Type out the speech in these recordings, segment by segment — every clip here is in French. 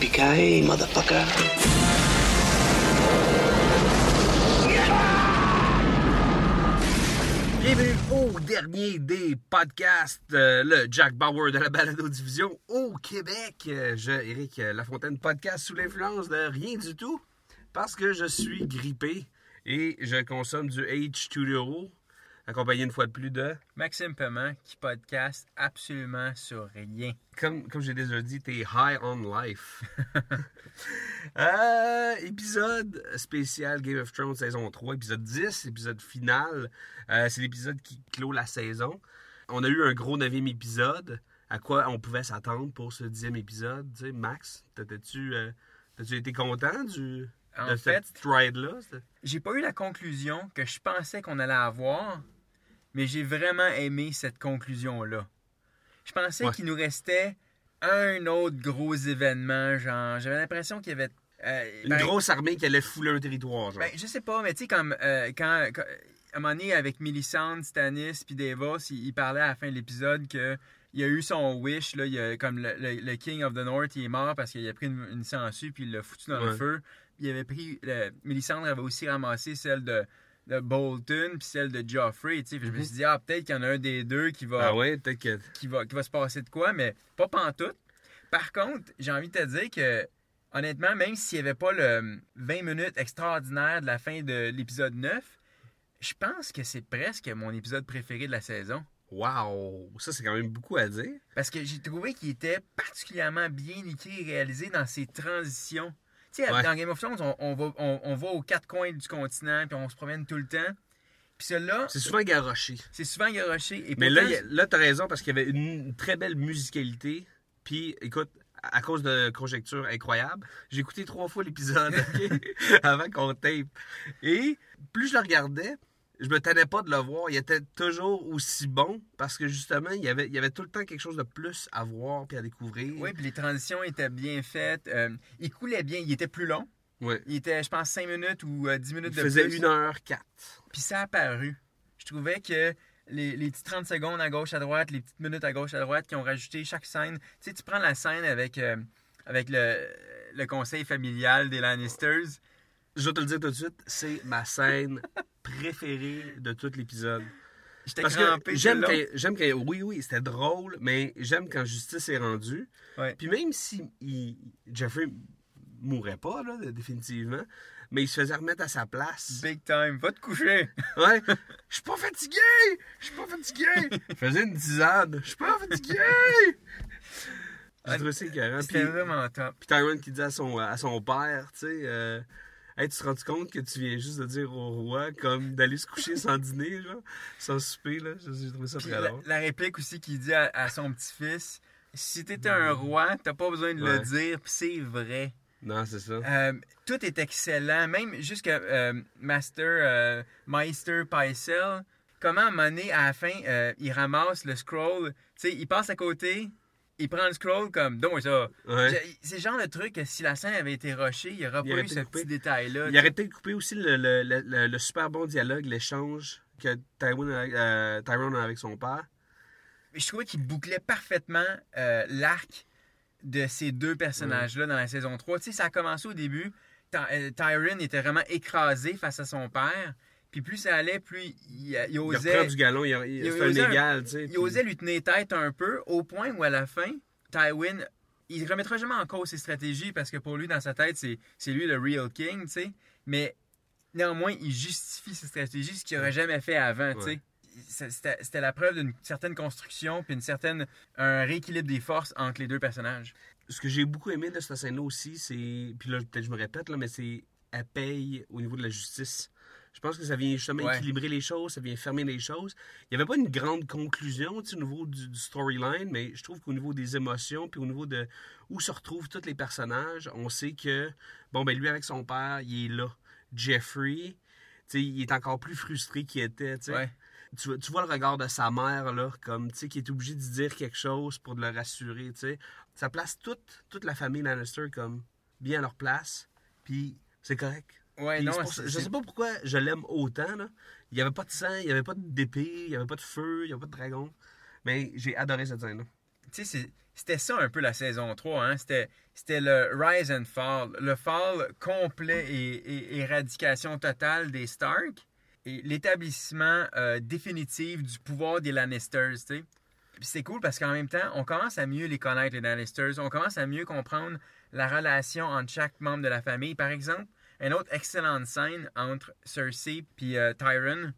Motherfucker. Bienvenue au dernier des podcasts, euh, le Jack Bauer de la balado-diffusion au Québec. Euh, je, Éric Lafontaine, podcast sous l'influence de rien du tout parce que je suis grippé et je consomme du H2O, accompagné une fois de plus de... Maxime Paiement qui podcast absolument sur rien. Comme, comme j'ai déjà dit, t'es high on life. Euh, épisode spécial Game of Thrones saison 3, épisode 10, épisode final. Euh, c'est l'épisode qui clôt la saison. On a eu un gros neuvième épisode. À quoi on pouvait s'attendre pour ce dixième épisode? Tu sais, Max, t'as-tu euh, été content du, En de fait, cette ride-là? j'ai pas eu la conclusion que je pensais qu'on allait avoir, mais j'ai vraiment aimé cette conclusion-là. Je pensais Ouais. qu'il nous restait un autre gros événement, genre, j'avais l'impression qu'il y avait... euh, Une ben, grosse armée qui allait fouler un territoire, genre. Ben, je sais pas, mais tu sais, comme euh, quand, quand- À un moment donné, avec Millicent, Stannis puis Davos, il, il parlait à la fin de l'épisode que il a eu son wish, là, il a- comme le, le- le King of the North, il est mort parce qu'il a pris une, une sangsue puis il l'a foutu dans le feu. Il avait pris... Le, Millicent avait aussi ramassé celle de, de Bolton puis celle de Joffrey, tu sais. Je me suis dit, ah, peut-être qu'il y en a un des deux qui va Ah ouais, qui va, qui va se passer de quoi, mais pas pantoute. Par contre, j'ai envie de te dire que, honnêtement, même s'il n'y avait pas le 20 minutes extraordinaire de la fin de l'épisode 9, je pense que c'est presque mon épisode préféré de la saison. Wow! Ça, c'est quand même beaucoup à dire. Parce que j'ai trouvé qu'il était particulièrement bien écrit et réalisé dans ses transitions. Tu sais, Ouais. dans Game of Thrones, on, on va, on, on va aux quatre coins du continent, puis on se promène tout le temps. Puis celui-là, C'est souvent garoché. c'est souvent garoché. Et Mais là, pourtant, là, t'as raison parce qu'il y avait une très belle musicalité. Puis, écoute, à cause de conjectures incroyables, j'ai écouté trois fois l'épisode avant qu'on tape. Et plus je le regardais, je me tenais pas de le voir. Il était toujours aussi bon parce que justement, il y avait, il y avait tout le temps quelque chose de plus à voir puis à découvrir. Oui, puis les transitions étaient bien faites. Euh, il coulait bien. Il était plus long. Ouais. Il était, je pense, 5 minutes ou euh, 10 minutes Il de faisait plus. 1h04. Puis ça a apparu. Je trouvais que les, les petits 30 secondes à gauche, à droite, les petites minutes à gauche, à droite qui ont rajouté chaque scène. Tu sais, tu prends la scène avec, euh, avec le, le conseil familial des Lannisters. Je vais te le dire tout de suite, c'est ma scène préférée de tout l'épisode. J'étais Parce crampé. que j'aime quand, j'aime quand- oui, oui, c'était drôle, mais j'aime quand justice est rendue. Ouais. Puis même si il- Jeffrey mourrait pas, là, définitivement, mais il se faisait remettre à sa place. Big time. Va te coucher. Ouais. Je suis pas fatigué! Je suis pas fatigué! Je faisais une tisane. Je suis pas fatigué! J'ai trouvé ça. C'était Puis, vraiment top. puis Tyrone qui dit à son, à son père, tu sais, euh, Hey, tu te rends compte que tu viens juste de dire au roi comme d'aller se coucher sans dîner, genre, sans souper, là? J'ai trouvé ça Puis très la, la réplique aussi qu'il dit à, à son petit-fils Si t'étais un roi, t'as pas besoin de le dire, puis c'est vrai. Non, c'est ça. Euh, tout est excellent, même jusqu'à euh, Master euh, Meister Pycelle. Comment à un moment donné, à la fin, euh, il ramasse le scroll, tu sais, il passe à côté, il prend le scroll comme, donc ça. Ouais. C'est le genre de truc que si la scène avait été rushée, il n'y aurait pas eu ce coupé. petit détail-là. Il aurait peut-être coupé aussi le, le- le- le- le super bon dialogue, l'échange que Tywin a- euh, Tyrone a avec son père. Je trouvais qu'il bouclait parfaitement euh, l'arc de ces deux personnages-là dans la saison 3. Tu sais, ça a commencé au début. Ty- euh, Tyrion était vraiment écrasé face à son père. Puis plus ça allait, plus il, il Il osait. reprend du galon, il, il- il osait un- égal, tu sais. Il puis- osait lui tenir tête un peu, au point où à la fin, Tywin, il remettra jamais en cause ses stratégies parce que pour lui, dans sa tête, c'est c'est lui le real king, tu sais. Mais néanmoins, il justifie ses stratégies, ce qu'il n'aurait jamais fait avant, tu sais. C'était la preuve d'une certaine construction puis une certaine un rééquilibre des forces entre les deux personnages. Ce que j'ai beaucoup aimé de cette scène-là aussi, c'est. Puis là, peut-être je me répète, là, mais c'est. Elle paye au niveau de la justice. Je pense que ça vient justement Ouais. équilibrer les choses, ça vient fermer les choses. Il n'y avait pas une grande conclusion tu sais, au niveau du, du storyline, mais je trouve qu'au niveau des émotions, puis au niveau de où se retrouvent tous les personnages, on sait que, bon, ben lui avec son père, il est là. Jeffrey, tu sais, il est encore plus frustré qu'il était. tu sais. Ouais. Tu, vois- tu vois le regard de sa mère, là, comme, tu sais, qui est obligé de dire quelque chose pour le rassurer, tu sais. Ça place toute, toute la famille Lannister comme bien à leur place, puis c'est correct. Ouais, non, pour je sais pas pourquoi je l'aime autant. Là. Il n'y avait pas de sang, il n'y avait pas d'épée, il n'y avait pas de feu, il n'y avait pas de dragon. Mais j'ai adoré cette scène-là. tu sais, c'était ça un peu la saison 3. Hein? C'était, c'était le rise and fall. Le fall complet et, et- éradication totale des Stark. Et l'établissement euh, définitif du pouvoir des Lannisters. tu sais. C'est cool parce qu'en même temps, on commence à mieux les connaître, les Lannisters. On commence à mieux comprendre la relation entre chaque membre de la famille. Par exemple, une autre excellente scène entre Cersei et euh, Tyron.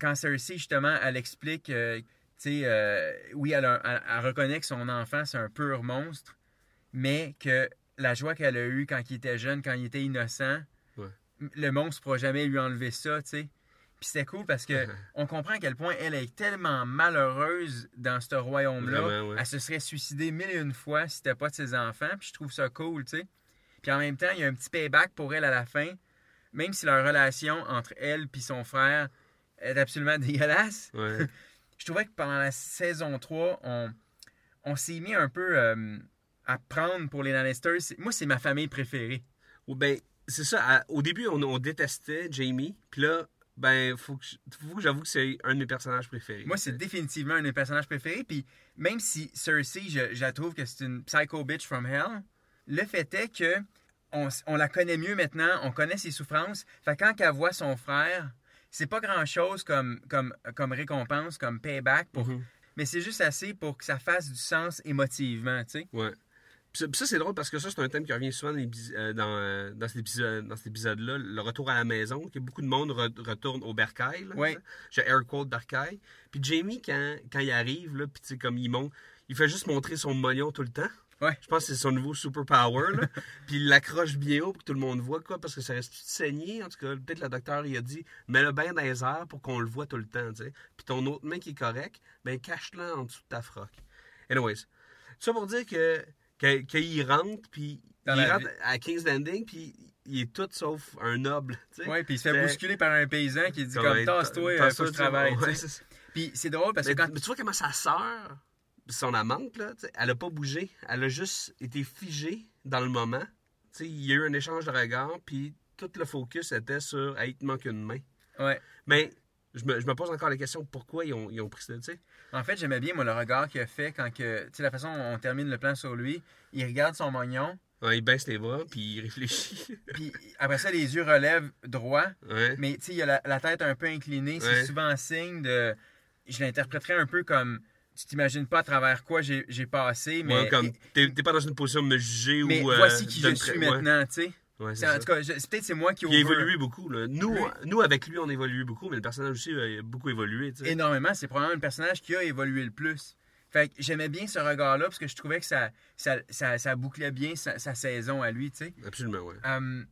Quand Cersei, justement, elle explique, euh, tu sais, euh, oui, elle, a- elle- elle reconnaît que son enfant, c'est un pur monstre, mais que la joie qu'elle a eue quand il était jeune, quand il était innocent, Ouais. le monstre ne pourra jamais lui enlever ça, tu sais. Puis c'était cool parce que on comprend à quel point elle est tellement malheureuse dans ce royaume-là. Ouais. Elle se serait suicidée mille et une fois si c'était pas de ses enfants. Puis je trouve ça cool, tu sais. Puis en même temps, il y a un petit payback pour elle à la fin. Même si leur relation entre elle et son frère est absolument dégueulasse, Ouais. je trouvais que pendant la saison 3, on, on s'est mis un peu euh, à prendre pour les Lannisters. Moi, c'est ma famille préférée. Ben, c'est ça. à- au début, on, on détestait Jamie. Puis là, ben, faut que, faut que j'avoue que c'est un de mes personnages préférés. Moi, c'est définitivement un de mes personnages préférés. Puis même si Cersei, je, je la trouve que c'est une psycho bitch from hell, le fait est que on, la connaît mieux maintenant, on connaît ses souffrances. Fait quand elle voit son frère, c'est pas grand chose comme, comme, comme récompense, comme payback, pour, Mhm. mais c'est juste assez pour que ça fasse du sens émotivement, tu sais. Ouais. Puis ça, c'est drôle parce que ça, c'est un thème qui revient souvent dans, euh, dans, euh, dans cet épisode- dans cet épisode-là, le retour à la maison, que beaucoup de monde re- retourne au bercail. Là, Ouais. J'ai air quote bercail. Puis Jamie, quand, quand il arrive, là, puis comme il monte, il fait juste montrer son mognon tout le temps. Ouais. Je pense que c'est son nouveau superpower. Là. puis il l'accroche bien haut pour que tout le monde voit, quoi, parce que ça reste tout saigné. En tout cas, peut-être le docteur, il a dit, mets-le bien dans les airs pour qu'on le voit tout le temps, tu sais. Puis ton autre main qui est correct, ben cache-le en dessous de ta froc. Anyways. Ça pour dire que qu'il rentre, puis Dans il rentre vie. à King's Landing, puis il est tout sauf un noble. Ouais, puis il se fait bousculer par un paysan qui dit Comme, comme tasse-toi, faut que je travaille. Puis c'est drôle parce que mais, quand. mais tu vois comment sa sœur, son amante, là, elle a pas bougé. Elle a juste été figée dans le moment. Il y a eu un échange de regards, puis tout le focus était sur hey, il te manque une main. Ouais. Mais je me, je me pose encore la question pourquoi ils ont, ils ont pris ça, tu sais? En fait, j'aimais bien, moi, le regard qu'il a fait quand que. Tu sais, la façon dont on termine le plan sur lui. Il regarde son mognon, Ouais, il baisse les bras, puis il réfléchit. puis après ça, les yeux relèvent droit. ouais. Mais tu sais, il a la, la tête un peu inclinée. C'est souvent un signe de. Je l'interpréterais un peu comme. Tu t'imagines pas à travers quoi j'ai passé, mais. Ouais, comme t'es pas dans une position de me juger mais ou. euh, voici qui je suis maintenant, tu sais. Ouais, c'est En tout cas, peut-être c'est moi qui Il a évolué beaucoup. Là. Nous, Lui- nous, avec lui, on évolue beaucoup, mais le personnage aussi a beaucoup évolué. tu sais. énormément. C'est probablement le personnage qui a évolué le plus. Fait que j'aimais bien ce regard-là parce que je trouvais que ça, ça, ça, ça bouclait bien sa, sa saison à lui, tu sais. Absolument, ouais. Euh,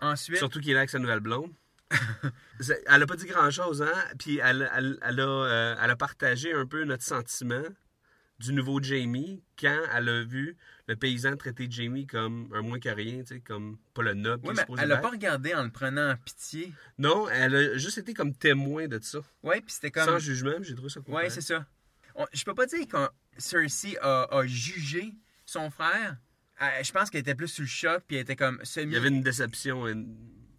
ensuite, Surtout qu'il est là avec sa nouvelle blonde. Elle a pas dit grand-chose, hein? Puis elle, elle, elle a, euh, elle a partagé un peu notre sentiment du nouveau Jamie quand elle a vu le paysan traiter Jamie comme un moins que rien, tu sais, comme pas le noble est mais elle a être. pas regardé en le prenant en pitié. Non, elle a juste été comme témoin de ça. Ouais, puis c'était comme. Sans jugement, j'ai trouvé ça cool. Pareil. c'est ça. On- je peux pas dire que Cersei a, a jugé son frère. Euh, je pense qu'elle était plus sous le choc, puis elle était comme semi. Il y avait une déception. une-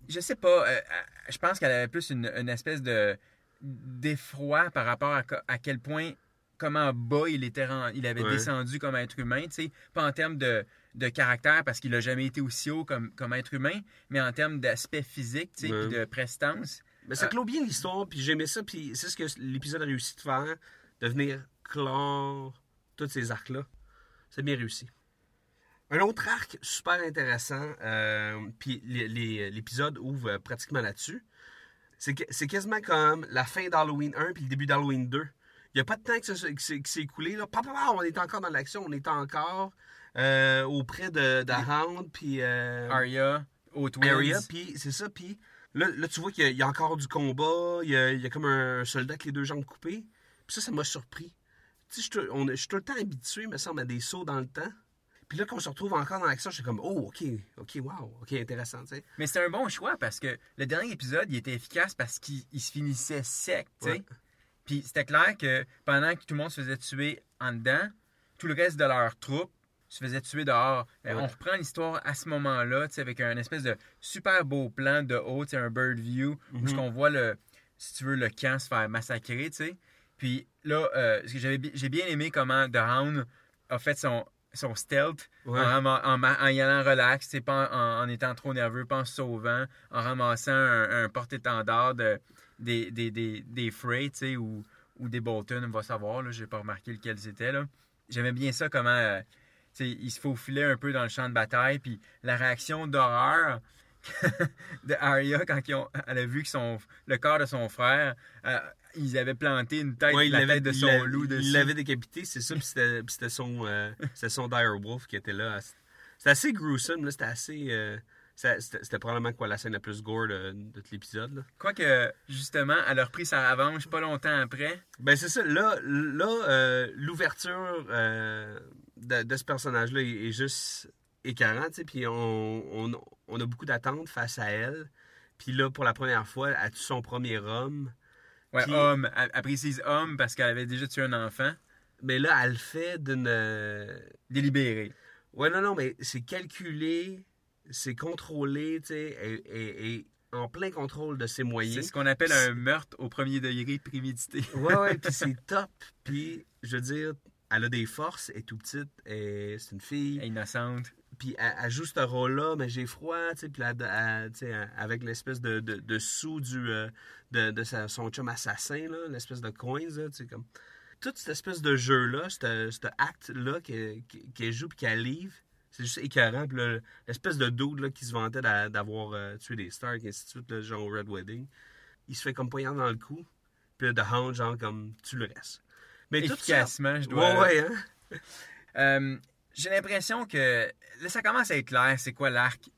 Je sais pas. euh, euh, je pense qu'elle avait plus une, une espèce de d'effroi par rapport à, à quel point comment bas il était il avait Ouais. descendu comme être humain, tu sais, pas en termes de, de caractère parce qu'il a jamais été aussi haut comme, comme être humain, mais en termes d'aspect physique, tu sais, Ouais. de prestance. Mais ça Euh, clôt bien l'histoire, puis j'aimais ça, puis c'est ce que l'épisode a réussi de faire, de venir clore tous ces arcs-là. C'est bien réussi. Un autre arc super intéressant, euh, puis l'épisode ouvre euh, pratiquement là-dessus, c'est quasiment comme la fin d'Halloween 1 puis le début d'Halloween 2. Il n'y a pas de temps que ça- que c'est que c'est écoulé. Là. Pa, pa, pa, on est encore dans l'action, on est encore euh, auprès de, de puis... euh, Arya. Area, puis c'est ça, puis Là, là, tu vois qu'il y, a- il y a encore du combat, il y a, il y a comme un soldat avec les deux jambes coupées. Puis ça, ça m'a surpris. Tu sais, je suis tout- on- je suis tout le temps habitué, me semble, à des sauts dans le temps. Puis là, quand on se retrouve encore dans l'action, je suis comme, oh, ok, ok, wow, ok, intéressant, tu sais. Mais c'est un bon choix parce que le dernier épisode, il était efficace parce qu'il il se finissait sec, tu sais. Ouais. Puis c'était clair que pendant que tout le monde se faisait tuer en dedans, tout le reste de leur troupe se faisait tuer dehors. Ouais. On reprend l'histoire à ce moment-là, tu sais, avec un espèce de super beau plan de haut, tu sais, un bird view, où ce qu'on voit le, si tu veux, le camp se faire massacrer, tu sais. Puis là, euh, j'ai bien aimé comment The Hound a fait son, son stealth Ouais. en, y allant relax, pas en, en étant trop nerveux, pas en se sauvant, en ramassant un, un porte-étendard de, des, des, des, des Frey, ou, ou des Bolton, on va savoir, là, j'ai pas remarqué lequel c'était, là. J'aimais bien ça, comment, euh, tu sais, il se faufilait un peu dans le champ de bataille, puis la réaction d'horreur de Arya quand ils ont- elle a vu que son, le corps de son frère, euh, ils avaient planté une tête, Ouais, il la tête de il son l'a- loup dessus. Il l'avait décapité, c'est ça, puis c'était son, euh, son Direwolf qui était là. C'était assez gruesome, là, c'était assez... euh, c'était probablement quoi la scène la plus gore de, de tout l'épisode. Quoique, justement, elle a repris sa revanche pas longtemps après. Ben c'est ça, là, là euh, l'ouverture de, de ce personnage-là est, est juste écœurant, tu sais, puis on, on, on a beaucoup d'attentes face à elle. Puis là, pour la première fois, elle tue son premier homme. Ouais, homme. Elle, elle précise homme parce qu'elle avait déjà tué un enfant. Mais là, elle le fait d'une... euh, Délibéré. Ouais, non, non, mais c'est calculé, c'est contrôlé, tu sais, et, et- et en plein contrôle de ses C'est moyens. ce qu'on appelle un meurtre au premier degré prémédité. Ouais, ouais, puis c'est top. Puis, je veux dire, elle a des forces, elle est tout petite, et c'est une fille. Innocente. Puis elle, elle joue ce rôle-là, mais j'ai froid, tu sais, puis elle- elle- avec l'espèce de, de, de sous du, euh, de, de sa- son chum assassin, l'espèce de coins, tu sais, comme... Toute cette espèce de jeu-là, ce cet acte-là qu'elle qu'elle- qu'elle joue puis qu'elle livre, c'est juste écœurant. Puis l'espèce de dude là, qui se vantait d'a- d'avoir euh, tué des Stark, et ainsi de suite, là, genre au Red Wedding, il se fait comme poignard dans le cou, puis là, The Hound, genre, comme, tu le restes. Mais tout ça... Je dois. Ouais, ouais, hein? Euh, J'ai l'impression que là, ça commence à être clair c'est quoi l'arc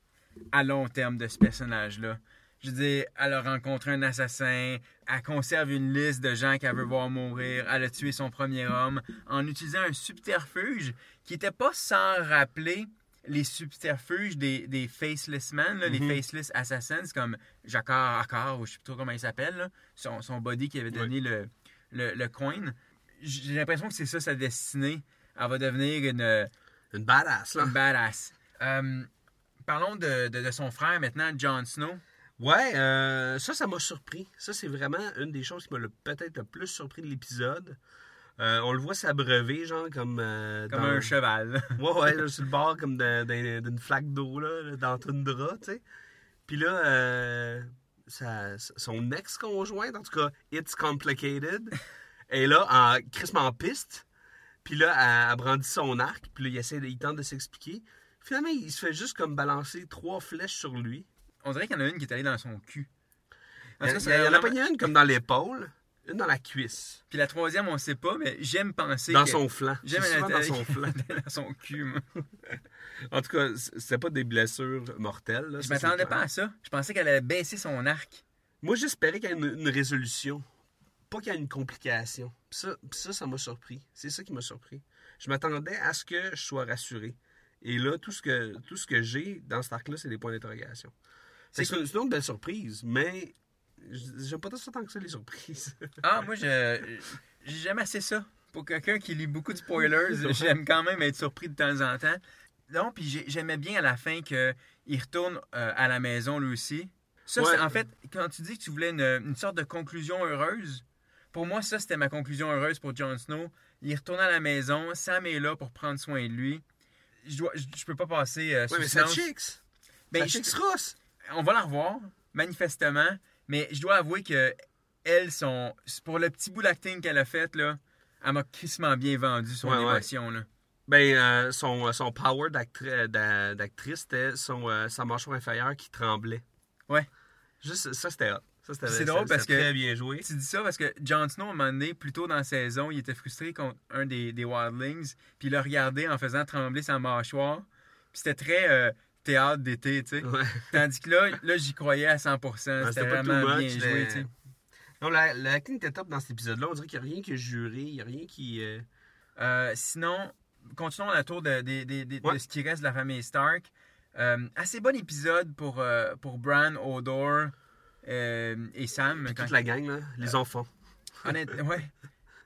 à long terme de ce personnage-là. Je veux dire, elle a rencontré un assassin, elle conserve une liste de gens qu'elle veut voir mourir, elle a tué son premier homme en utilisant un subterfuge qui n'était pas sans rappeler les subterfuges des, des Faceless Men, là, les Faceless Assassins, comme Jacquard Accard, ou je sais plus trop comment il s'appelle, son, son body qui avait donné le, le, le coin. J'ai l'impression que c'est ça sa destinée. Elle va devenir une, Une badass, là. une badass. Euh, parlons de, de, de son frère maintenant, Jon Snow. Ouais, euh, ça, ça m'a surpris. Ça, c'est vraiment une des choses qui m'a peut-être le plus surpris de l'épisode. Euh, on le voit s'abreuver, genre, comme... euh, Comme dans- un cheval. Ouais, ouais, là, sur le bord, comme d'une flaque d'eau, là, là, dans une drap, tu sais. Puis là, euh, sa- son ex-conjointe, en tout cas, It's Complicated, est là, en crissement en piste. Puis là, elle, elle brandit son arc, puis là, il, essaie de- il tente de s'expliquer. Finalement, il se fait juste comme balancer trois flèches sur lui. On dirait qu'il y en a une qui est allée dans son cul. En Il y, cas, en a- il y en a vraiment- pas une comme dans l'épaule, une dans la cuisse, Puis la troisième, on sait pas, mais j'aime penser dans que- son flanc. J'aime la- dans son flanc. dans son cul, moi. En tout cas, c'était pas des blessures mortelles. là, Je m'attendais pas à ça. Je pensais qu'elle allait baisser son arc. Moi, j'espérais qu'il y ait une, une résolution. Pas qu'il y ait une complication. Puis ça, puis ça, ça m'a surpris. C'est ça qui m'a surpris. Je m'attendais à ce que je sois rassuré. Et là, tout ce que, tout ce que j'ai dans cet arc-là, c'est des points d'interrogation. C'est c'est une belle surprise, mais j'aime pas tant que ça, les surprises. Ah, moi, je j'aime assez ça. Pour quelqu'un qui lit beaucoup de spoilers, j'aime quand même être surpris de temps en temps. Non, puis j'ai- j'aimais bien à la fin qu'il retourne euh, à la maison lui aussi. Ça, Ouais. en fait, quand tu dis que tu voulais une, une sorte de conclusion heureuse, pour moi, ça, c'était ma conclusion heureuse pour Jon Snow. Il retourne à la maison, Sam est là pour prendre soin de lui. Je, dois, je, je peux pas passer euh, sous Oui, mais silence. chicks. Ben, ça je- chicks rousse. on va la revoir, manifestement, mais je dois avouer que elle, son, pour le petit bout d'acting qu'elle a fait, là, elle m'a crissement bien vendu son Ouais, ouais. émotion. Là. Ben, euh, son, son power d'a- d'actrice, c'était son, euh, sa mâchoire inférieure qui tremblait. Ouais. Juste, ça, c'était hot. C'est drôle parce que- très bien joué. Tu dis ça parce que Jon Snow, à un moment donné, plus tôt dans la saison, il était frustré contre un des, des Wildlings, puis il l'a regardé en faisant trembler sa mâchoire. Puis c'était très, euh, théâtre d'été, tu sais. Ouais. Tandis que là, là j'y croyais à 100%. Ouais, C'était vraiment too bien much, joué, tu sais. Non, la- l'acting était top dans cet épisode-là. On dirait qu'il n'y a rien qui est juré, il n'y a rien qui. euh, Euh, sinon, continuons la tour de, de- de- de- de Ouais. ce qui reste de la famille Stark. Euh, assez bon épisode pour, pour Bran, Odor euh, et Sam. puis quand- toute la gang, là, les enfants. Honnêtement, ouais.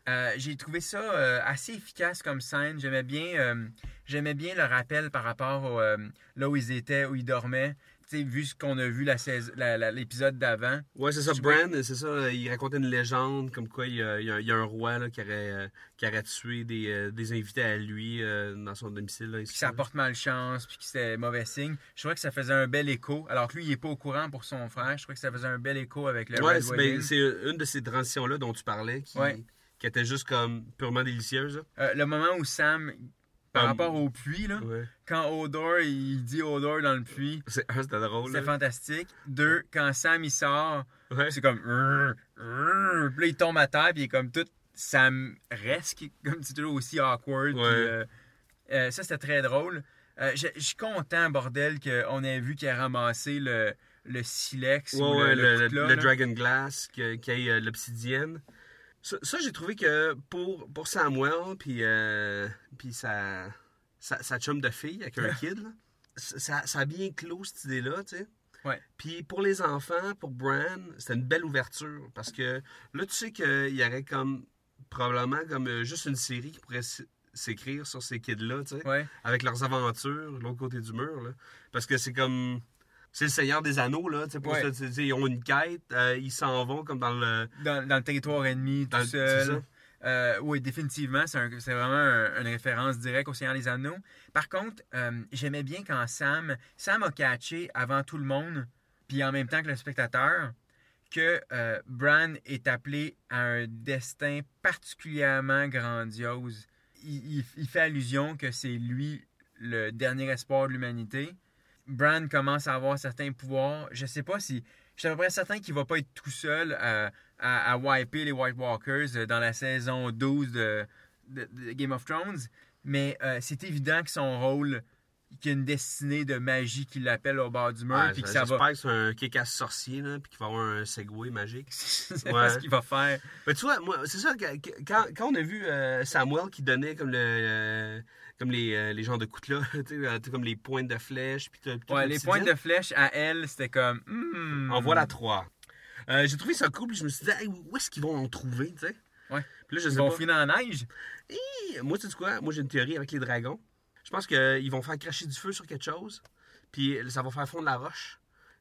Euh, j'ai trouvé ça euh, assez efficace comme scène. J'aimais bien, euh, j'aimais bien le rappel par rapport au, euh, là où ils étaient, où ils dormaient. Vu ce qu'on a vu la sais- la- la- l'épisode d'avant. Ouais, c'est ça. Bran, c'est ça. Il racontait une légende comme quoi il y a, il y a- il y a un roi là, qui, aurait, euh, qui aurait tué des, euh, des invités à lui euh, dans son domicile. Là, Puis que ça porte malchance, puis que c'était mauvais signe. Je trouvais que ça faisait un bel écho. Alors que lui, il n'est pas au courant pour son frère. Je trouvais que ça faisait un bel écho avec le Ouais, c'est ben, c'est une de ces transitions-là dont tu parlais qui, Ouais. qui était juste comme purement délicieuse. Euh, le moment où Sam, par rapport au puits, là, Ouais. quand Odor, il dit Odor dans le puits, C'est, un, c'était drôle. là. fantastique. Deux, quand Sam, il sort, Ouais. c'est comme... Puis là, il tombe à terre, puis il est comme tout Sam-resque, comme c'est toujours aussi awkward. puis, euh, euh, ça, c'était très drôle. Euh, je je suis content, bordel, qu'on ait vu qu'il a ramassé le, le silex Ouais, ou ouais, le, le, le. Dragon Glass, que- qui est euh, l'obsidienne. Ça, ça, j'ai trouvé que pour, pour Samuel, puis euh, puis sa, sa, sa chum de fille avec un kid, là, ça, ça a bien clos cette idée-là, tu sais. Ouais. Puis pour les enfants, pour Bran, c'était une belle ouverture. Parce que là, tu sais qu'il y aurait comme probablement comme euh, juste une série qui pourrait s'écrire sur ces kids-là, tu sais Ouais. avec leurs aventures de l'autre côté du mur. Là. Parce que c'est comme. C'est le Seigneur des Anneaux, là. Pour Ouais. ça, ils ont une quête, euh, ils s'en vont comme dans le. Dans, dans le territoire ennemi, tout seul. ça. Euh, oui, définitivement, c'est un- c'est vraiment un- une référence directe au Seigneur des Anneaux. Par contre, euh, j'aimais bien quand Sam, Sam a catché avant tout le monde, puis en même temps que le spectateur, que euh, Bran est appelé à un destin particulièrement grandiose. Il, il- il fait allusion que c'est lui le dernier espoir de l'humanité. Bran commence à avoir certains pouvoirs. Je sais pas si. Je suis à peu près certain qu'il va pas être tout seul à, à, à wiper les White Walkers euh, dans la saison 12 de, de- de Game of Thrones. Mais euh, c'est évident que son rôle, qu'il y a une destinée de magie qui l'appelle au bord du mur, Ouais, puis que ça J'espère va. que c'est un kick-ass sorcier, là, puis qu'il va avoir un Segway magique. c'est Ouais. pas ce qu'il va faire. Mais tu vois, moi, c'est ça, quand, quand on a vu euh, Samuel qui donnait comme le. Comme les, euh, les genres de coutelas, tu sais, euh, comme les pointes de flèche. Puis Ouais, les pointes de flèche à elle, c'était comme. On voit la 3. Euh, j'ai trouvé ça cool, puis je me suis dit, Hey, où est-ce qu'ils vont en trouver, tu sais? Ouais. Puis là, je Ils sais vont pas. dans la neige? Hi, Moi, tu sais quoi? Moi, j'ai une théorie avec les dragons. Je pense qu'ils vont faire cracher du feu sur quelque chose, puis ça va faire fondre la roche.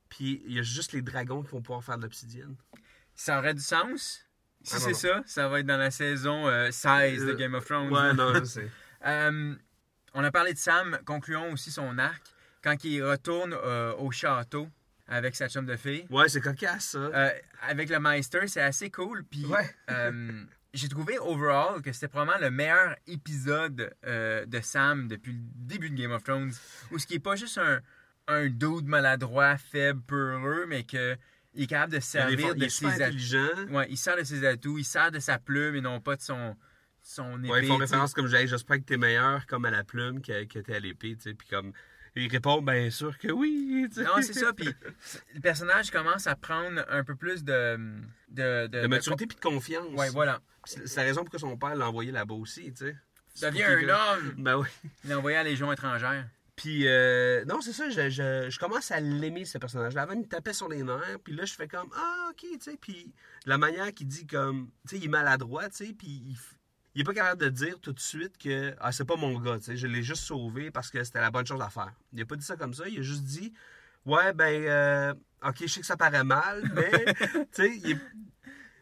Puis il y a juste les dragons qui vont pouvoir faire de l'obsidienne. Ça aurait du sens? Si Ah, c'est ça, ça va être dans la saison euh, 16 de Game of Thrones. Ouais, non, je sais. Euh, on a parlé de Sam, concluons aussi son arc. Quand il retourne euh, au château avec sa chum de fille. Ouais, c'est cocasse, ça. Euh, avec le Meister, c'est assez cool. Puis Ouais. j'ai trouvé overall que c'était probablement le meilleur épisode de Sam depuis le début de Game of Thrones. Où ce qui est pas juste un, un dude maladroit, faible, peureux, mais que il est capable de il est, servir il de est ses atouts. Ouais, il sert de ses atouts, il sert de sa plume et non pas de son, son épée. Ouais, ils font référence comme j'ai j'espère que t'es meilleur comme à la plume que, que t'es à l'épée, tu sais. Puis comme. Il répond bien sûr que oui. Non, c'est ça. Puis le personnage commence à prendre un peu plus de. De, de, De maturité puis de confiance. Ouais, voilà. C'est la raison pourquoi son père l'a envoyé là-bas aussi, tu sais. Ça devient pour un homme. Ben oui. Il est envoyé à la Légion étrangère. Puis, euh, non, c'est ça, je, je, je commence à l'aimer, ce personnage-là. Avant, il me tapait sur les nerfs, puis là, je fais comme, ah, ok, tu sais, puis la manière qu'il dit comme, tu sais, il est maladroit, tu sais, puis il, il est pas capable de dire tout de suite que, ah, c'est pas mon gars, tu sais, je l'ai juste sauvé parce que c'était la bonne chose à faire. Il a pas dit ça comme ça, il a juste dit, ouais, ben, euh, ok, je sais que ça paraît mal, mais, tu sais, il est-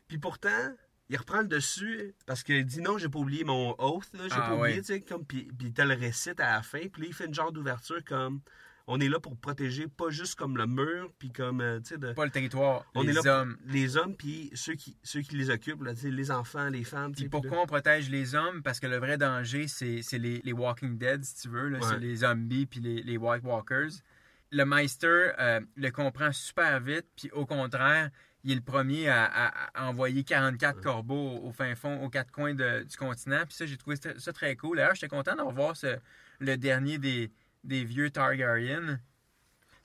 puis pourtant, il reprend le dessus parce qu'il dit non, j'ai pas oublié mon oath, là, j'ai Ah, pas oublié, ouais. tu sais, comme, puis, puis il te le récite à la fin, puis là, il fait une genre d'ouverture comme, on est là pour protéger pas juste comme le mur, puis comme, euh, tu sais. Pas le territoire, On les est là pour hommes. les hommes, puis ceux qui, ceux qui les occupent, là, les enfants, les femmes. Puis pourquoi on protège les hommes? Parce que le vrai danger, c'est les, les Walking Dead, si tu veux. Ouais. C'est les zombies puis les, les White Walkers. Le Meister euh, le comprend super vite, puis au contraire, il est le premier à, à- à envoyer 44 corbeaux au, au fin fond, aux quatre coins de- du continent. Puis ça, j'ai trouvé ça, ça très cool. D'ailleurs, j'étais content de revoir ce- le dernier des, des vieux Targaryen.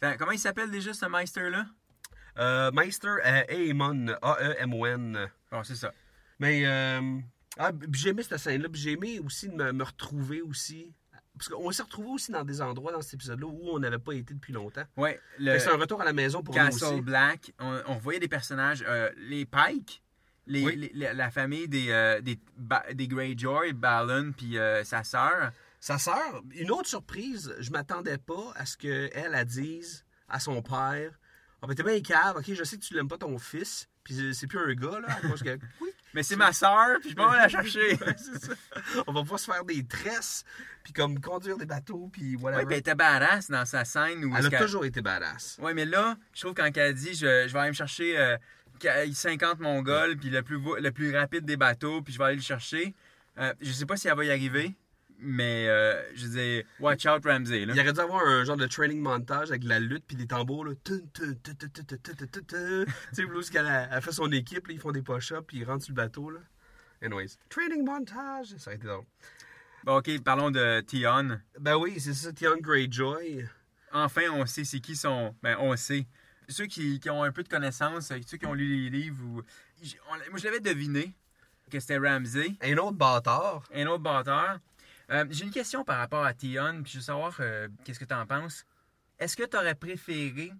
Attends, Comment il s'appelle déjà ce Meister-là? Euh, Meister euh, Aemon, A-E-M-O-N. Bon, c'est ça. Mais euh, ah, j'ai aimé cette scène-là. J'ai aimé aussi de me, me retrouver aussi. Parce qu'on s'est retrouvé aussi dans des endroits dans cet épisode-là où on n'avait pas été depuis longtemps. Ouais, Fait le C'est un retour à la maison pour nous Castle aussi. Black, on, on voyait des personnages, euh, les Pike, les, Oui. les- la, la famille des, euh, des, Ba- des Greyjoy, Balon, puis euh, sa sœur. Sa sœur, une autre surprise, je m'attendais pas à ce qu'elle, elle dise à son père Ah, ben t'es bien cave, ok, je sais que tu l'aimes pas ton fils, puis c'est- plus un gars, là, à cause que. Oui, Mais c'est ma sœur, puis je vais la chercher. Ouais, c'est ça. On va pouvoir se faire des tresses, puis comme conduire des bateaux, puis Ouais, whatever. puis elle était badass dans sa scène. Où elle a toujours été badass. Ouais, mais là, je trouve quand elle dit je, je vais aller me chercher euh, qu- 50 Mongols, puis le plus, le plus rapide des bateaux, puis je vais aller le chercher. Euh, je sais pas si elle va y arriver, mais, euh, je disais, watch out Ramsey. Là. Il aurait dû avoir un genre de training montage avec la lutte puis des tambours. Là. Tu sais, Blues, qu'elle a fait son équipe, là, ils font des push-ups puis ils rentrent sur le bateau. Là. Anyways, training montage. Ça a été drôle. Bon, ok, parlons de Tion. Ben oui, c'est ça, Tion Greyjoy. Enfin, on sait c'est qui son. Ben, on sait. Ceux qui, qui ont un peu de connaissances, ceux qui ont lu les livres, ou... moi je l'avais deviné que c'était Ramsey. Un autre bâtard. Un autre bâtard. Euh, J'ai une question par rapport à Tion, puis je veux savoir euh, qu'est-ce que tu en penses. Est-ce que tu aurais préféré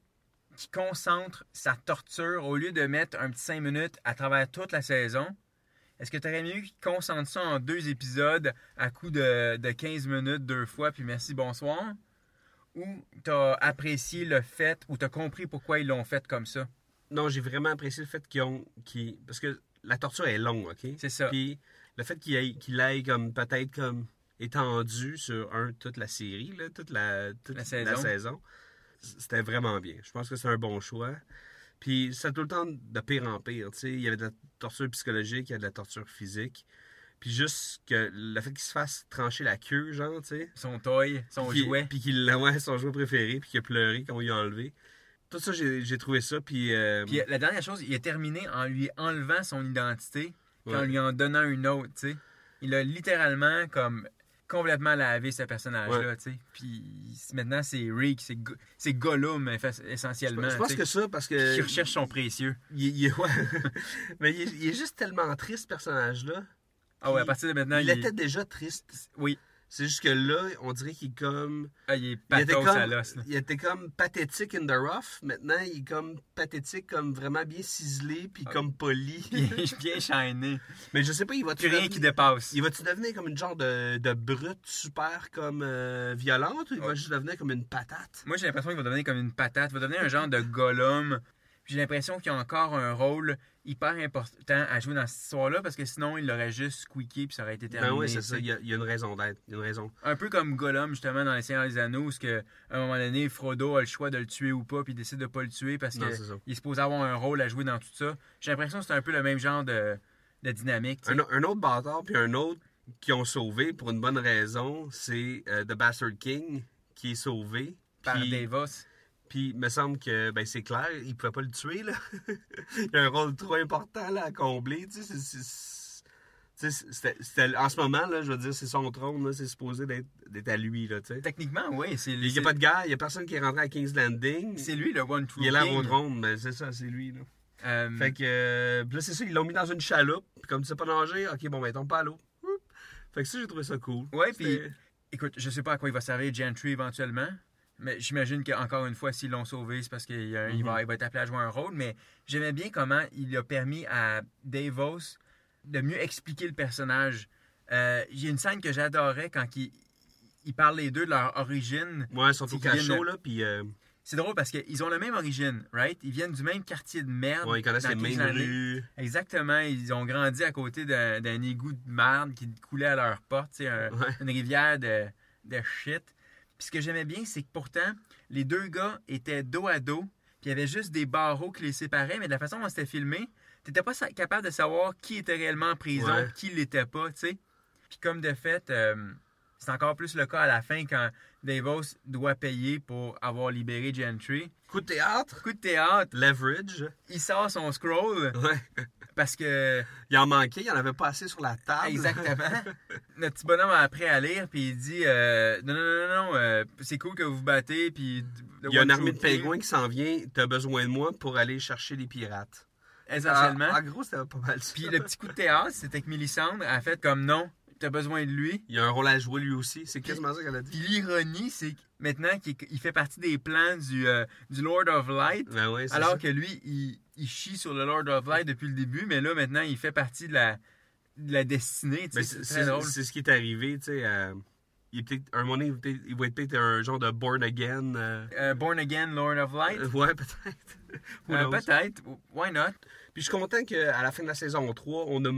qu'il concentre sa torture au lieu de mettre un petit 5 minutes à travers toute la saison? Est-ce que tu aurais mieux qu'il concentre ça en deux épisodes à coup de, de 15 minutes deux fois, puis merci, bonsoir? Ou tu as apprécié le fait, ou tu as compris pourquoi ils l'ont fait comme ça? Non, j'ai vraiment apprécié le fait qu'ils ont. Parce que la torture est longue, ok? C'est ça. Puis le fait qu'il aille, qu'il aille comme peut-être comme étendu sur un toute la série, là, toute la, toute La la saison. c'était vraiment bien. Je pense que c'est un bon choix. Puis c'est tout le temps de pire en pire. tu sais. Il y avait de la torture psychologique, il y a de la torture physique. Puis juste que le fait qu'il se fasse trancher la queue, genre, tu sais. Son toy, son Puis jouet. Puis qu'il ouais, son jouet préféré, puis qu'il a pleuré quand on lui a enlevé. Tout ça, j'ai trouvé ça. Puis. euh, Puis la dernière chose, il a terminé en lui enlevant son identité, puis en lui en donnant une autre, tu sais. Il a littéralement comme complètement lavé ce personnage-là, tu sais. Puis maintenant, c'est Rick, c'est Go- c'est Gollum essentiellement, je pense que ça, parce que. qui recherche son précieux. Il, il- ouais. Mais il est, il est juste tellement triste, ce personnage-là. Ah ouais, à partir de maintenant, il il, était déjà triste. Oui, C'est juste que là, on dirait qu'il est comme. ah, il est Il était pathos à comme, l'os. il était comme pathétique in the rough. Maintenant, il est comme pathétique, comme vraiment bien ciselé, puis comme poli. Bien, bien. Mais je sais pas, il va Plus rien qui dépasse. Il va-tu devenir comme une genre de, de brute super comme euh, violente ou il va Ouais. juste devenir comme une patate? Moi, j'ai l'impression qu'il va devenir comme une patate. Il va devenir un genre de Gollum. J'ai l'impression qu'il a encore un rôle hyper important à jouer dans cette histoire-là parce que sinon, il l'aurait juste squeaké puis ça aurait été terminé. Ben oui, c'est ça. Il y, a, il y a une raison d'être. Y une raison. Un peu comme Gollum, justement, dans Les Seigneurs des Anneaux, où que, à un moment donné, Frodo a le choix de le tuer ou pas, puis il décide de pas le tuer parce qu'il est supposé avoir un rôle à jouer dans tout ça. J'ai l'impression que c'est un peu le même genre de, de dynamique. Un, un autre bâtard, puis un autre qui ont sauvé pour une bonne raison, c'est euh, The Bastard King qui est sauvé. Par Puis- Davos. Puis, il me semble que, ben, c'est clair, il pouvait pas le tuer, là. il a un rôle trop important, là, à combler, tu sais. c'est- c'est- tu sais, c'était- en ce moment, là, je veux dire, c'est son trône, c'est supposé d'être à lui, là, tu sais. Techniquement, oui. C'est Il n'y c'est- a pas de guerre, il n'y a personne qui est rentré à King's Landing. c'est lui le One True Il est là au trône, mais c'est ça, c'est lui, là. Euh, Fait que, euh, là, c'est ça, ils l'ont mis dans une chaloupe. Puis comme tu sais pas nager, ok, bon, ben, tombe pas à l'eau. Fait que ça, j'ai trouvé ça cool. Ouais, puis écoute, je sais pas à quoi il va servir Gentry éventuellement, mais j'imagine qu'encore une fois, s'ils l'ont sauvé, c'est parce qu'il il va, être appelé à jouer un rôle. Mais j'aimais bien comment il a permis à Davos de mieux expliquer le personnage. Euh, Il y a une scène que j'adorais quand il, il parle les deux de leur origine. Ouais, ils sont au cachot, de- là, puis euh, C'est drôle parce qu'ils ont la même origine, right? Ils viennent du même quartier de merde. ouais, ils connaissent les mêmes rues. Exactement, ils ont grandi à côté d'un égout de merde qui coulait à leur porte, un- Ouais. une rivière de, de shit. Puis ce que j'aimais bien, c'est que pourtant, les deux gars étaient dos à dos, puis il y avait juste des barreaux qui les séparaient, mais de la façon dont c'était filmé, t'étais pas capable de savoir qui était réellement en prison, Ouais. qui l'était pas, tu sais. Puis comme de fait, euh, c'est encore plus le cas à la fin quand Davos doit payer pour avoir libéré Gentry. Coup de théâtre, Coup de théâtre, leverage. il sort son scroll Ouais. parce que Il en manquait, il en avait pas assez sur la table. Exactement. Notre petit bonhomme a appris à lire, puis il dit euh, Non, non, non, non, euh, c'est cool que vous vous battez, puis... Il y a une armée de pingouins qui s'en vient, t'as besoin de moi pour aller chercher les pirates. Essentiellement. En, en gros, c'était pas mal ça. Puis le petit coup de théâtre, c'était que Mélissandre a fait comme non, t'as besoin de lui. Il a un rôle à jouer lui aussi. C'est quasiment ça qu'elle a Puis dit. l'ironie, c'est que maintenant qu'il il fait partie des plans du, euh, du Lord of Light, Ben c'est alors ça. que lui, il, il chie sur le Lord of Light depuis le début, mais là, maintenant, il fait partie de la, de la destinée. Ben, c'est ce qui est arrivé, tu sais. euh, il est peut-être, un moment donné, il va être peut-être un genre de born again. euh, Euh, Born Again, Lord of Light? ouais, peut-être. Peut-être. Why not? Puis je suis content qu'à la fin de la saison 3, on a,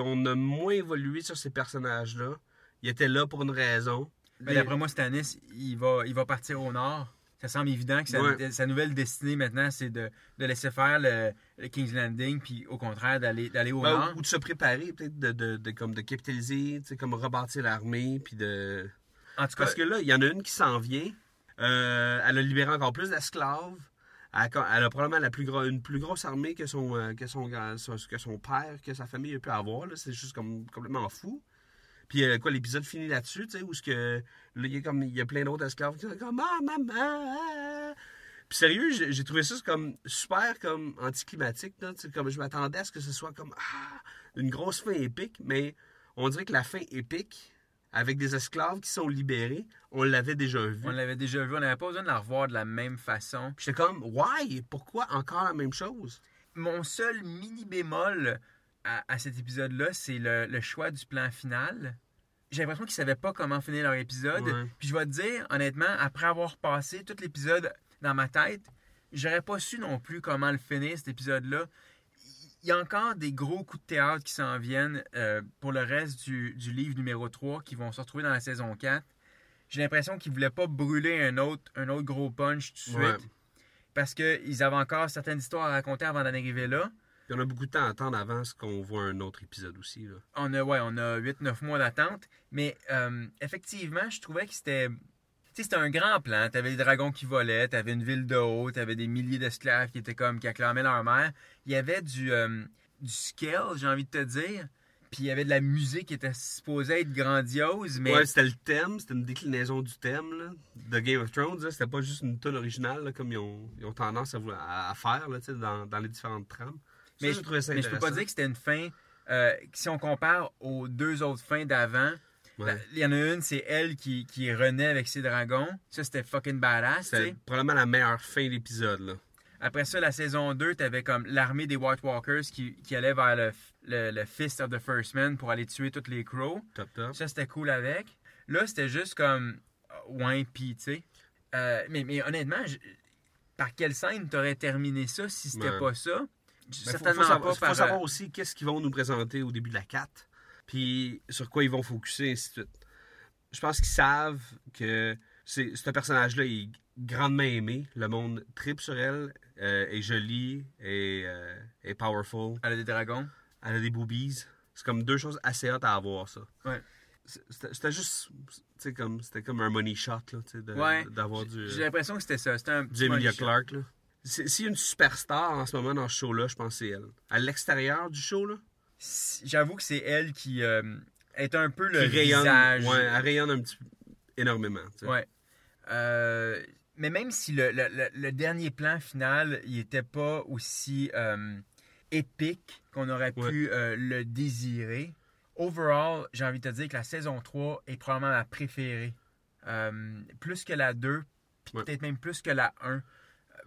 on a moins évolué sur ces personnages-là. Ils étaient là pour une raison. Ben, D'après moi, Stannis, il va, il va partir au nord. Ça semble évident que sa, Ouais. sa nouvelle destinée maintenant, c'est de, de laisser faire le, le King's Landing, puis au contraire, d'aller d'aller au Ben, nord. ou de se préparer, peut-être de, de, de, comme de capitaliser, tu sais, comme rebâtir l'armée, puis de... En tout cas, Parce que là, il y en a une qui s'en vient. Euh, elle a libéré encore plus d'esclaves. Elle a, probablement la plus gro- une plus grosse armée que son, euh, que son, que son père, que sa famille a pu avoir. C'est juste comme complètement fou. Puis euh, quoi, l'épisode finit là-dessus, tu sais, où ce que là, il y a comme il y a plein d'autres esclaves qui sont comme Ah maman! ah. Puis sérieux, j'ai trouvé ça comme super comme anticlimatique. Comme je m'attendais à ce que ce soit comme ah, une grosse fin épique, mais on dirait que la fin épique, avec des esclaves qui sont libérés, on l'avait déjà vu. on l'avait déjà vu, on n'avait pas besoin de la revoir de la même façon. J'étais comme, why? Pourquoi encore la même chose? Mon seul mini bémol à, à cet épisode-là, c'est le, le choix du plan final. J'ai l'impression qu'ils savaient pas comment finir leur épisode. Ouais. Puis je vais te dire, honnêtement, après avoir passé tout l'épisode dans ma tête, j'aurais pas su non plus comment le finir, cet épisode-là. Il y a encore des gros coups de théâtre qui s'en viennent euh, pour le reste du, du livre numéro 3 qui vont se retrouver dans la saison 4. J'ai l'impression qu'ils voulaient pas brûler un autre, un autre gros punch tout de suite. Parce qu'ils avaient encore certaines histoires à raconter avant d'en arriver là. Puis on a beaucoup de temps à attendre avant ce qu'on voit un autre épisode aussi. Là. On a, ouais, on a 8-9 mois d'attente. Mais euh, effectivement, je trouvais que c'était. Sais, c'était un grand plan. T'avais les dragons qui volaient, t'avais une ville de haut, t'avais des milliers d'esclaves qui étaient comme qui acclamaient leur mère. Il y avait du, euh, du scale, j'ai envie de te dire. Puis il y avait de la musique qui était supposée être grandiose, mais Ouais, c'était le thème, c'était une déclinaison du thème là, de Game of Thrones. C'était pas juste une tonne originale là, comme ils ont, ils ont tendance à, faire là, dans, dans les différentes trames. Ça, mais, ça mais je peux pas dire que c'était une fin. euh, si on compare aux deux autres fins d'avant, Ouais. la- il y en a une, c'est elle qui, qui renaît avec ses dragons. Ça, c'était fucking badass. C'était probablement la meilleure fin d'épisode. là. Après ça, la saison 2, t'avais comme l'armée des White Walkers qui, qui allait vers le, le, le Fist of the First Man pour aller tuer tous les crows. Top, top. Ça, c'était cool avec. Là, c'était juste comme. euh, Ouais, pis, tu sais. Euh, mais, mais honnêtement, je- par quelle scène t'aurais terminé ça si c'était Ouais. pas ça? Ben, faut- Certainement faut, savoir, pas faut par. savoir euh, aussi qu'est-ce qu'ils vont nous présenter au début de la 4, puis sur quoi ils vont focuser, ainsi de suite. Je pense qu'ils savent que c'est, ce personnage-là est grandement aimé. Le monde tripe sur elle, euh, est jolie, est, euh, est powerful. Elle a des dragons. Elle a des boobies. C'est comme deux choses assez hot à avoir, ça. Ouais. C'était, c'était juste, tu sais, comme, c'était comme un money shot, là, tu sais, de- Ouais. d'avoir du, J'ai l'impression que c'était ça. C'était un petit money shot. Clarke, là. C'est- S'il y a une superstar en ce moment dans ce show-là, je pense que c'est elle. À l'extérieur du show, là, J'avoue que c'est elle qui euh, est un peu le qui rayonne, visage. ouais, elle rayonne un petit peu énormément. tu sais. Ouais. Euh, mais même si le, le- le- le dernier plan final, il était pas aussi euh, épique qu'on aurait Ouais. pu le désirer, overall, j'ai envie de te dire que la saison 3 est probablement ma préférée. Plus que la 2, puis Ouais. peut-être même plus que la 1.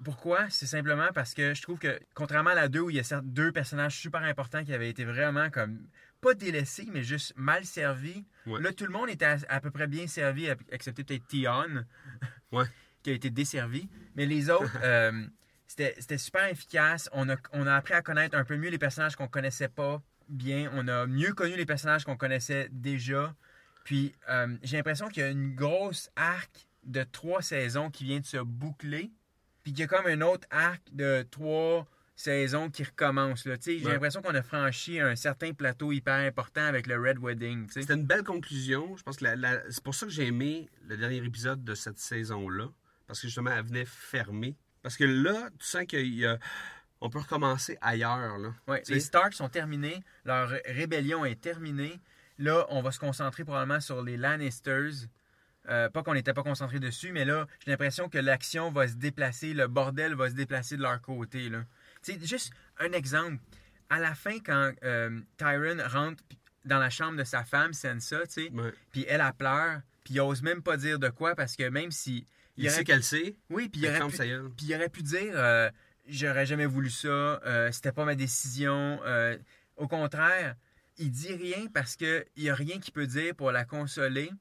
Pourquoi? C'est simplement parce que je trouve que, contrairement à la 2, où il y a certes deux personnages super importants qui avaient été vraiment comme, pas délaissés, mais juste mal servis, Ouais. là, tout le monde était à, à peu près bien servi, excepté peut-être Tion, Ouais. qui a été desservi. Mais les autres, euh, c'était super efficace. On a, on a appris à connaître un peu mieux les personnages qu'on connaissait pas bien. On a mieux connu les personnages qu'on connaissait déjà. Puis, euh, j'ai l'impression qu'il y a une grosse arc de trois saisons qui vient de se boucler. Puis qu'il y a comme un autre arc de trois saisons qui recommence. là. J'ai Ouais. l'impression qu'on a franchi un certain plateau hyper important avec le Red Wedding. C'était une belle conclusion. Je pense que la- la- c'est pour ça que j'ai aimé le dernier épisode de cette saison-là. Parce que justement, elle venait fermer. Parce que là, tu sens qu'on peut recommencer ailleurs. Là. Ouais, les. Starks sont terminés, leur rébellion est terminée. Là, on va se concentrer probablement sur les Lannisters. Euh, pas qu'on n'était pas concentré dessus, mais là, j'ai l'impression que l'action va se déplacer, le bordel va se déplacer de leur côté. Là. Tu sais, juste un exemple. À la fin, quand euh, Tyron rentre dans la chambre de sa femme, Sansa, tu sais, puis elle, elle pleure, puis il ose même pas dire de quoi parce que même si. Il, sait pu- qu'elle sait. Oui, puis il aurait, pu, puis il aurait pu dire euh, J'aurais jamais voulu ça, c'était pas ma décision. au contraire, il dit rien parce qu'il n'y a rien qu'il peut dire pour la consoler.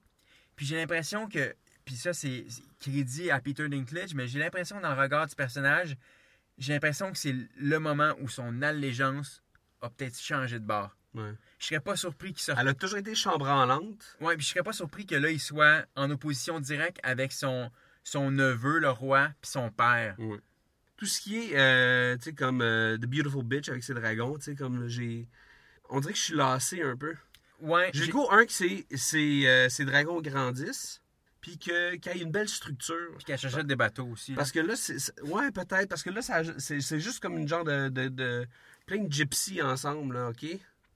Puis j'ai l'impression que. Puis ça, c'est crédit à Peter Dinklage, mais j'ai l'impression dans le regard du personnage, j'ai l'impression que c'est le moment où son allégeance a peut-être changé de bord. Ouais. Je serais pas surpris qu'il sorte. Elle a toujours été chambranlante. Ouais, puis je serais pas surpris que là, il soit en opposition directe avec son, son neveu, le roi, puis son père. Tout ce qui est, euh, tu sais, comme euh, The Beautiful Bitch avec ses dragons, tu sais, comme j'ai. On dirait que je suis lassé un peu. Ouais, J'ai goût, un, que ces, ces, euh, ces dragons grandissent, puis que- qu'il y ait une belle structure. Puis qu'elle des bateaux aussi. Parce que là, c'est. c'est- Ouais, peut-être. Parce que là, ça- c'est c'est juste comme une genre de. de, de plein de gypsies ensemble, là, OK?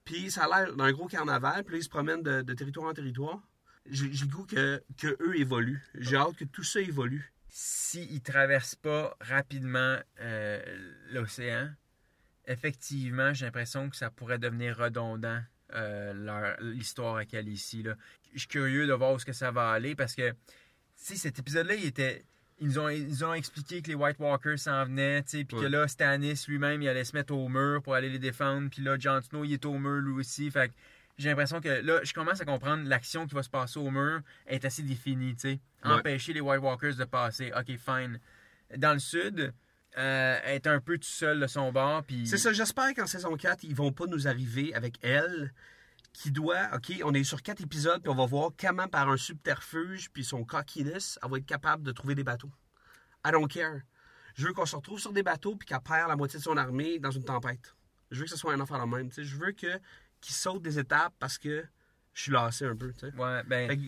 Puis ça a l'air d'un gros carnaval, puis là, ils se promènent de, de territoire en territoire. J'ai j'ai le goût que, que eux évoluent. J'ai hâte que tout ça évolue. S'ils ne traversent pas rapidement euh, l'océan, effectivement, j'ai l'impression que ça pourrait devenir redondant, euh, l'histoire à là. Je suis curieux de voir où est-ce que ça va aller parce que, cet épisode-là, il était... Ils nous, ont, ils ont expliqué que les White Walkers s'en venaient, tu sais, puis que là, Stannis lui-même, il allait se mettre au mur pour aller les défendre, puis là, Jon Snow, il est au mur lui aussi, fait j'ai l'impression que là, je commence à comprendre l'action qui va se passer au mur est assez définie, tu sais. Ouais. Empêcher les White Walkers de passer, ok, fine. Dans le sud, euh, est un peu tout seul de son bord, puis... C'est ça, j'espère qu'en saison 4, ils vont pas nous arriver avec elle qui doit, OK, on est sur quatre épisodes, puis on va voir comment par un subterfuge, puis son cockiness, elle va être capable de trouver des bateaux. I don't care. Je veux qu'on se retrouve sur des bateaux, puis qu'elle perd la moitié de son armée dans une tempête. Je veux que ce soit un affaire de même. tu sais. Je veux que qu'il saute des étapes parce que je suis lassé un peu. Ouais, ben... Fait que,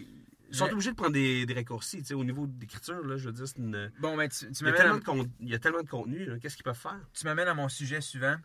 ils sont Mais- obligés de prendre des, des raccourcis. tu sais, Au niveau d'écriture, là, je veux dire, c'est une... Bon, ben, tu, tu Il y, a m'amènes tellement à- de con- il y a tellement de contenu. Qu'est-ce qu'ils peuvent faire? tu m'amènes à mon sujet suivant.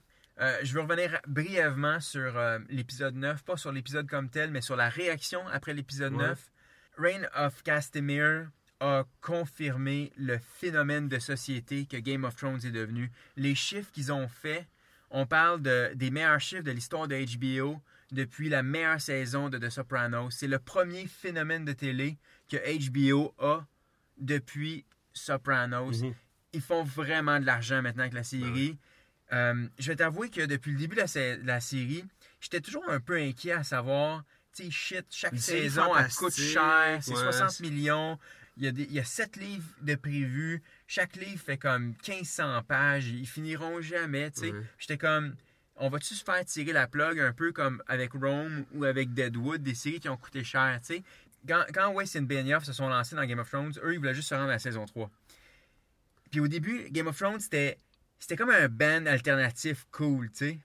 Euh, je veux revenir brièvement sur euh, l'épisode 9, pas sur l'épisode comme tel, mais sur la réaction après l'épisode Ouais. 9. Reign of Castamere a confirmé le phénomène de société que Game of Thrones est devenu. Les chiffres qu'ils ont faits, on parle de, des meilleurs chiffres de l'histoire de HBO depuis la meilleure saison de The Sopranos. C'est le premier phénomène de télé que HBO a depuis Sopranos. Mhm. Ils font vraiment de l'argent maintenant avec la série. Euh, je vais t'avouer que depuis le début de la, sé- la série, j'étais toujours un peu inquiet à savoir, tu sais, shit, chaque saison, elle coûte cher, c'est ouais, 60 c'est- millions. Il y, a des, il y a 7 livres de prévus. Chaque livre fait comme 1500 pages. Ils finiront jamais, tu sais. J'étais comme, on va-tu se faire tirer la plug un peu comme avec Rome ou avec Deadwood, des séries qui ont coûté cher, tu sais? Quand, quand Weiss et Benioff se sont lancés dans Game of Thrones, eux, ils voulaient juste se rendre à la saison 3. Puis au début, Game of Thrones, c'était, c'était comme un band alternatif cool, tu sais.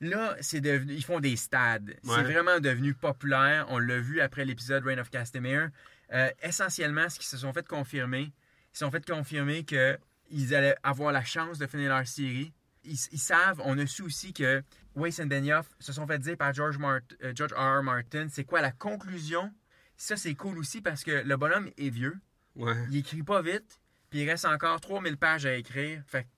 Là, c'est devenu, ils font des stades. C'est vraiment devenu populaire. On l'a vu après l'épisode Reign of Castamere. Euh, essentiellement, ce qu'ils se sont fait confirmer, ils se sont fait confirmer qu'ils allaient avoir la chance de finir leur série. Ils, ils savent, on a su aussi que Weiss et Benioff se sont fait dire par George, Mart- euh, George R. R. Martin, c'est quoi la conclusion? Ça, c'est cool aussi parce que le bonhomme est vieux. Ouais. Il écrit pas vite, puis il reste encore 3000 pages à écrire. Fait que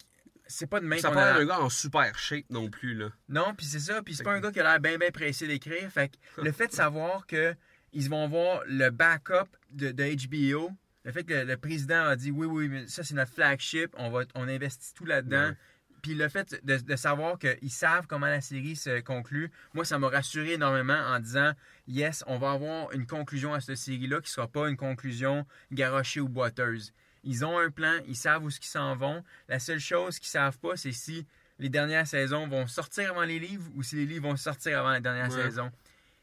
c'est pas de même Ça l'air a- d'un gars en super shape non plus, là. Non, puis c'est ça, puis c'est pas un gars qui a l'air bien bien pressé d'écrire. Fait que le fait de savoir que ils vont voir le backup de, de HBO, le fait que le, le président a dit oui oui, mais ça c'est notre flagship, on va on investit tout là-dedans. Ouais. Puis le fait de, de savoir qu'ils savent comment la série se conclut, moi, ça m'a rassuré énormément en disant Yes, on va avoir une conclusion à cette série-là qui ne sera pas une conclusion garochée ou boiteuse. Ils ont un plan, ils savent où ce qu'ils s'en vont. La seule chose qu'ils savent pas, c'est si les dernières saisons vont sortir avant les livres ou si les livres vont sortir avant la dernière Ouais. saison.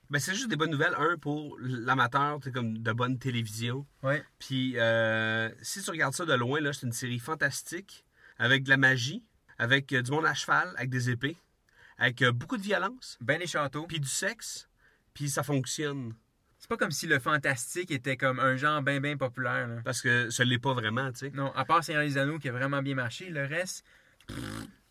Ben, c'est juste des bonnes nouvelles. Un, pour l'amateur, c'est comme de bonne télévision. Ouais. Puis, euh, si tu regardes ça de loin, là, c'est une série fantastique, avec de la magie, avec euh, du monde à cheval, avec des épées, avec euh, beaucoup de violence, Ben les châteaux. puis du sexe, puis ça fonctionne. C'est pas comme si le fantastique était comme un genre bien bien populaire. là. Parce que ça l'est pas vraiment, tu sais. Non, à part Seigneur des Anneaux qui a vraiment bien marché, le reste,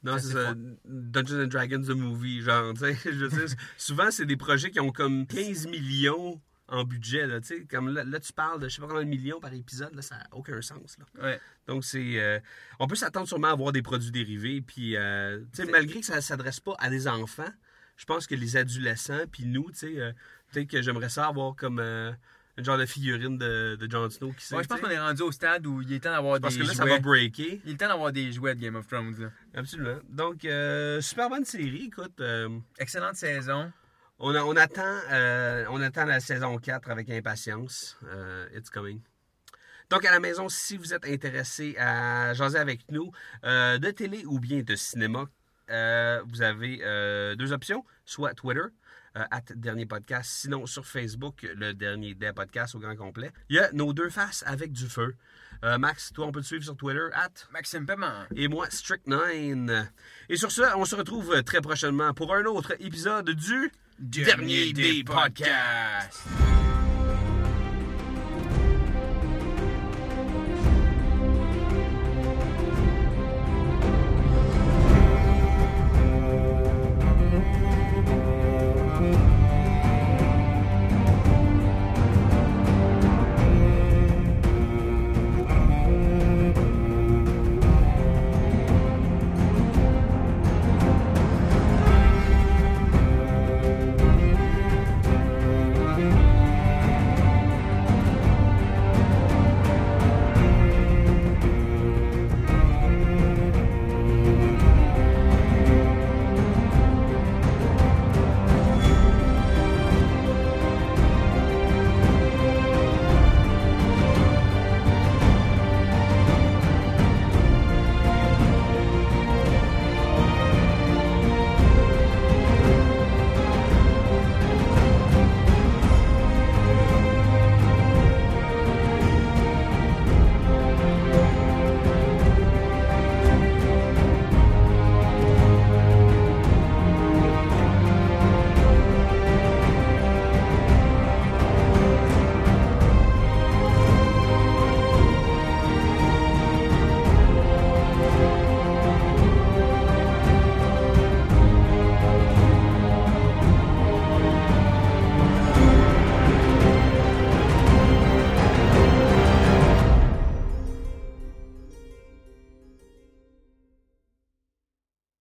Non, c'est ça. Dungeons and Dragons, the movie, genre, tu sais. Je veux dire, souvent, c'est des projets qui ont comme 15 millions en budget. Là, comme là, là, tu parles de je sais pas combien de millions par épisode, là, ça n'a aucun sens. Là. Ouais. Donc, c'est. euh, on peut s'attendre sûrement à avoir des produits dérivés. Puis, euh, malgré que ça ne s'adresse pas à des enfants, je pense que les adolescents, puis nous, tu sais, euh, peut-être que j'aimerais ça avoir comme euh, une genre de figurine de, de Jon Snow qui sait. Ouais, je pense qu'on est rendu au stade où il est temps d'avoir des Parce que là, jouets. ça va breaker. Il est temps d'avoir des jouets de Game of Thrones. Là. Absolument. Donc, euh, super bonne série. Écoute, euh, Excellente saison. On, a- on attend, euh, on attend la saison 4 avec impatience. Euh, it's coming. Donc, à la maison, si vous êtes intéressé à jaser avec nous euh, de télé ou bien de cinéma, vous avez deux options, soit Twitter, at Dernier Podcast, sinon sur Facebook, le Dernier des Podcasts au grand complet. Il y a nos deux faces avec du feu. Euh, Max, toi, on peut te suivre sur Twitter, at Maxime Paiement. et moi, Strict9. Et sur ce, on se retrouve très prochainement pour un autre épisode du Dernier des podcasts.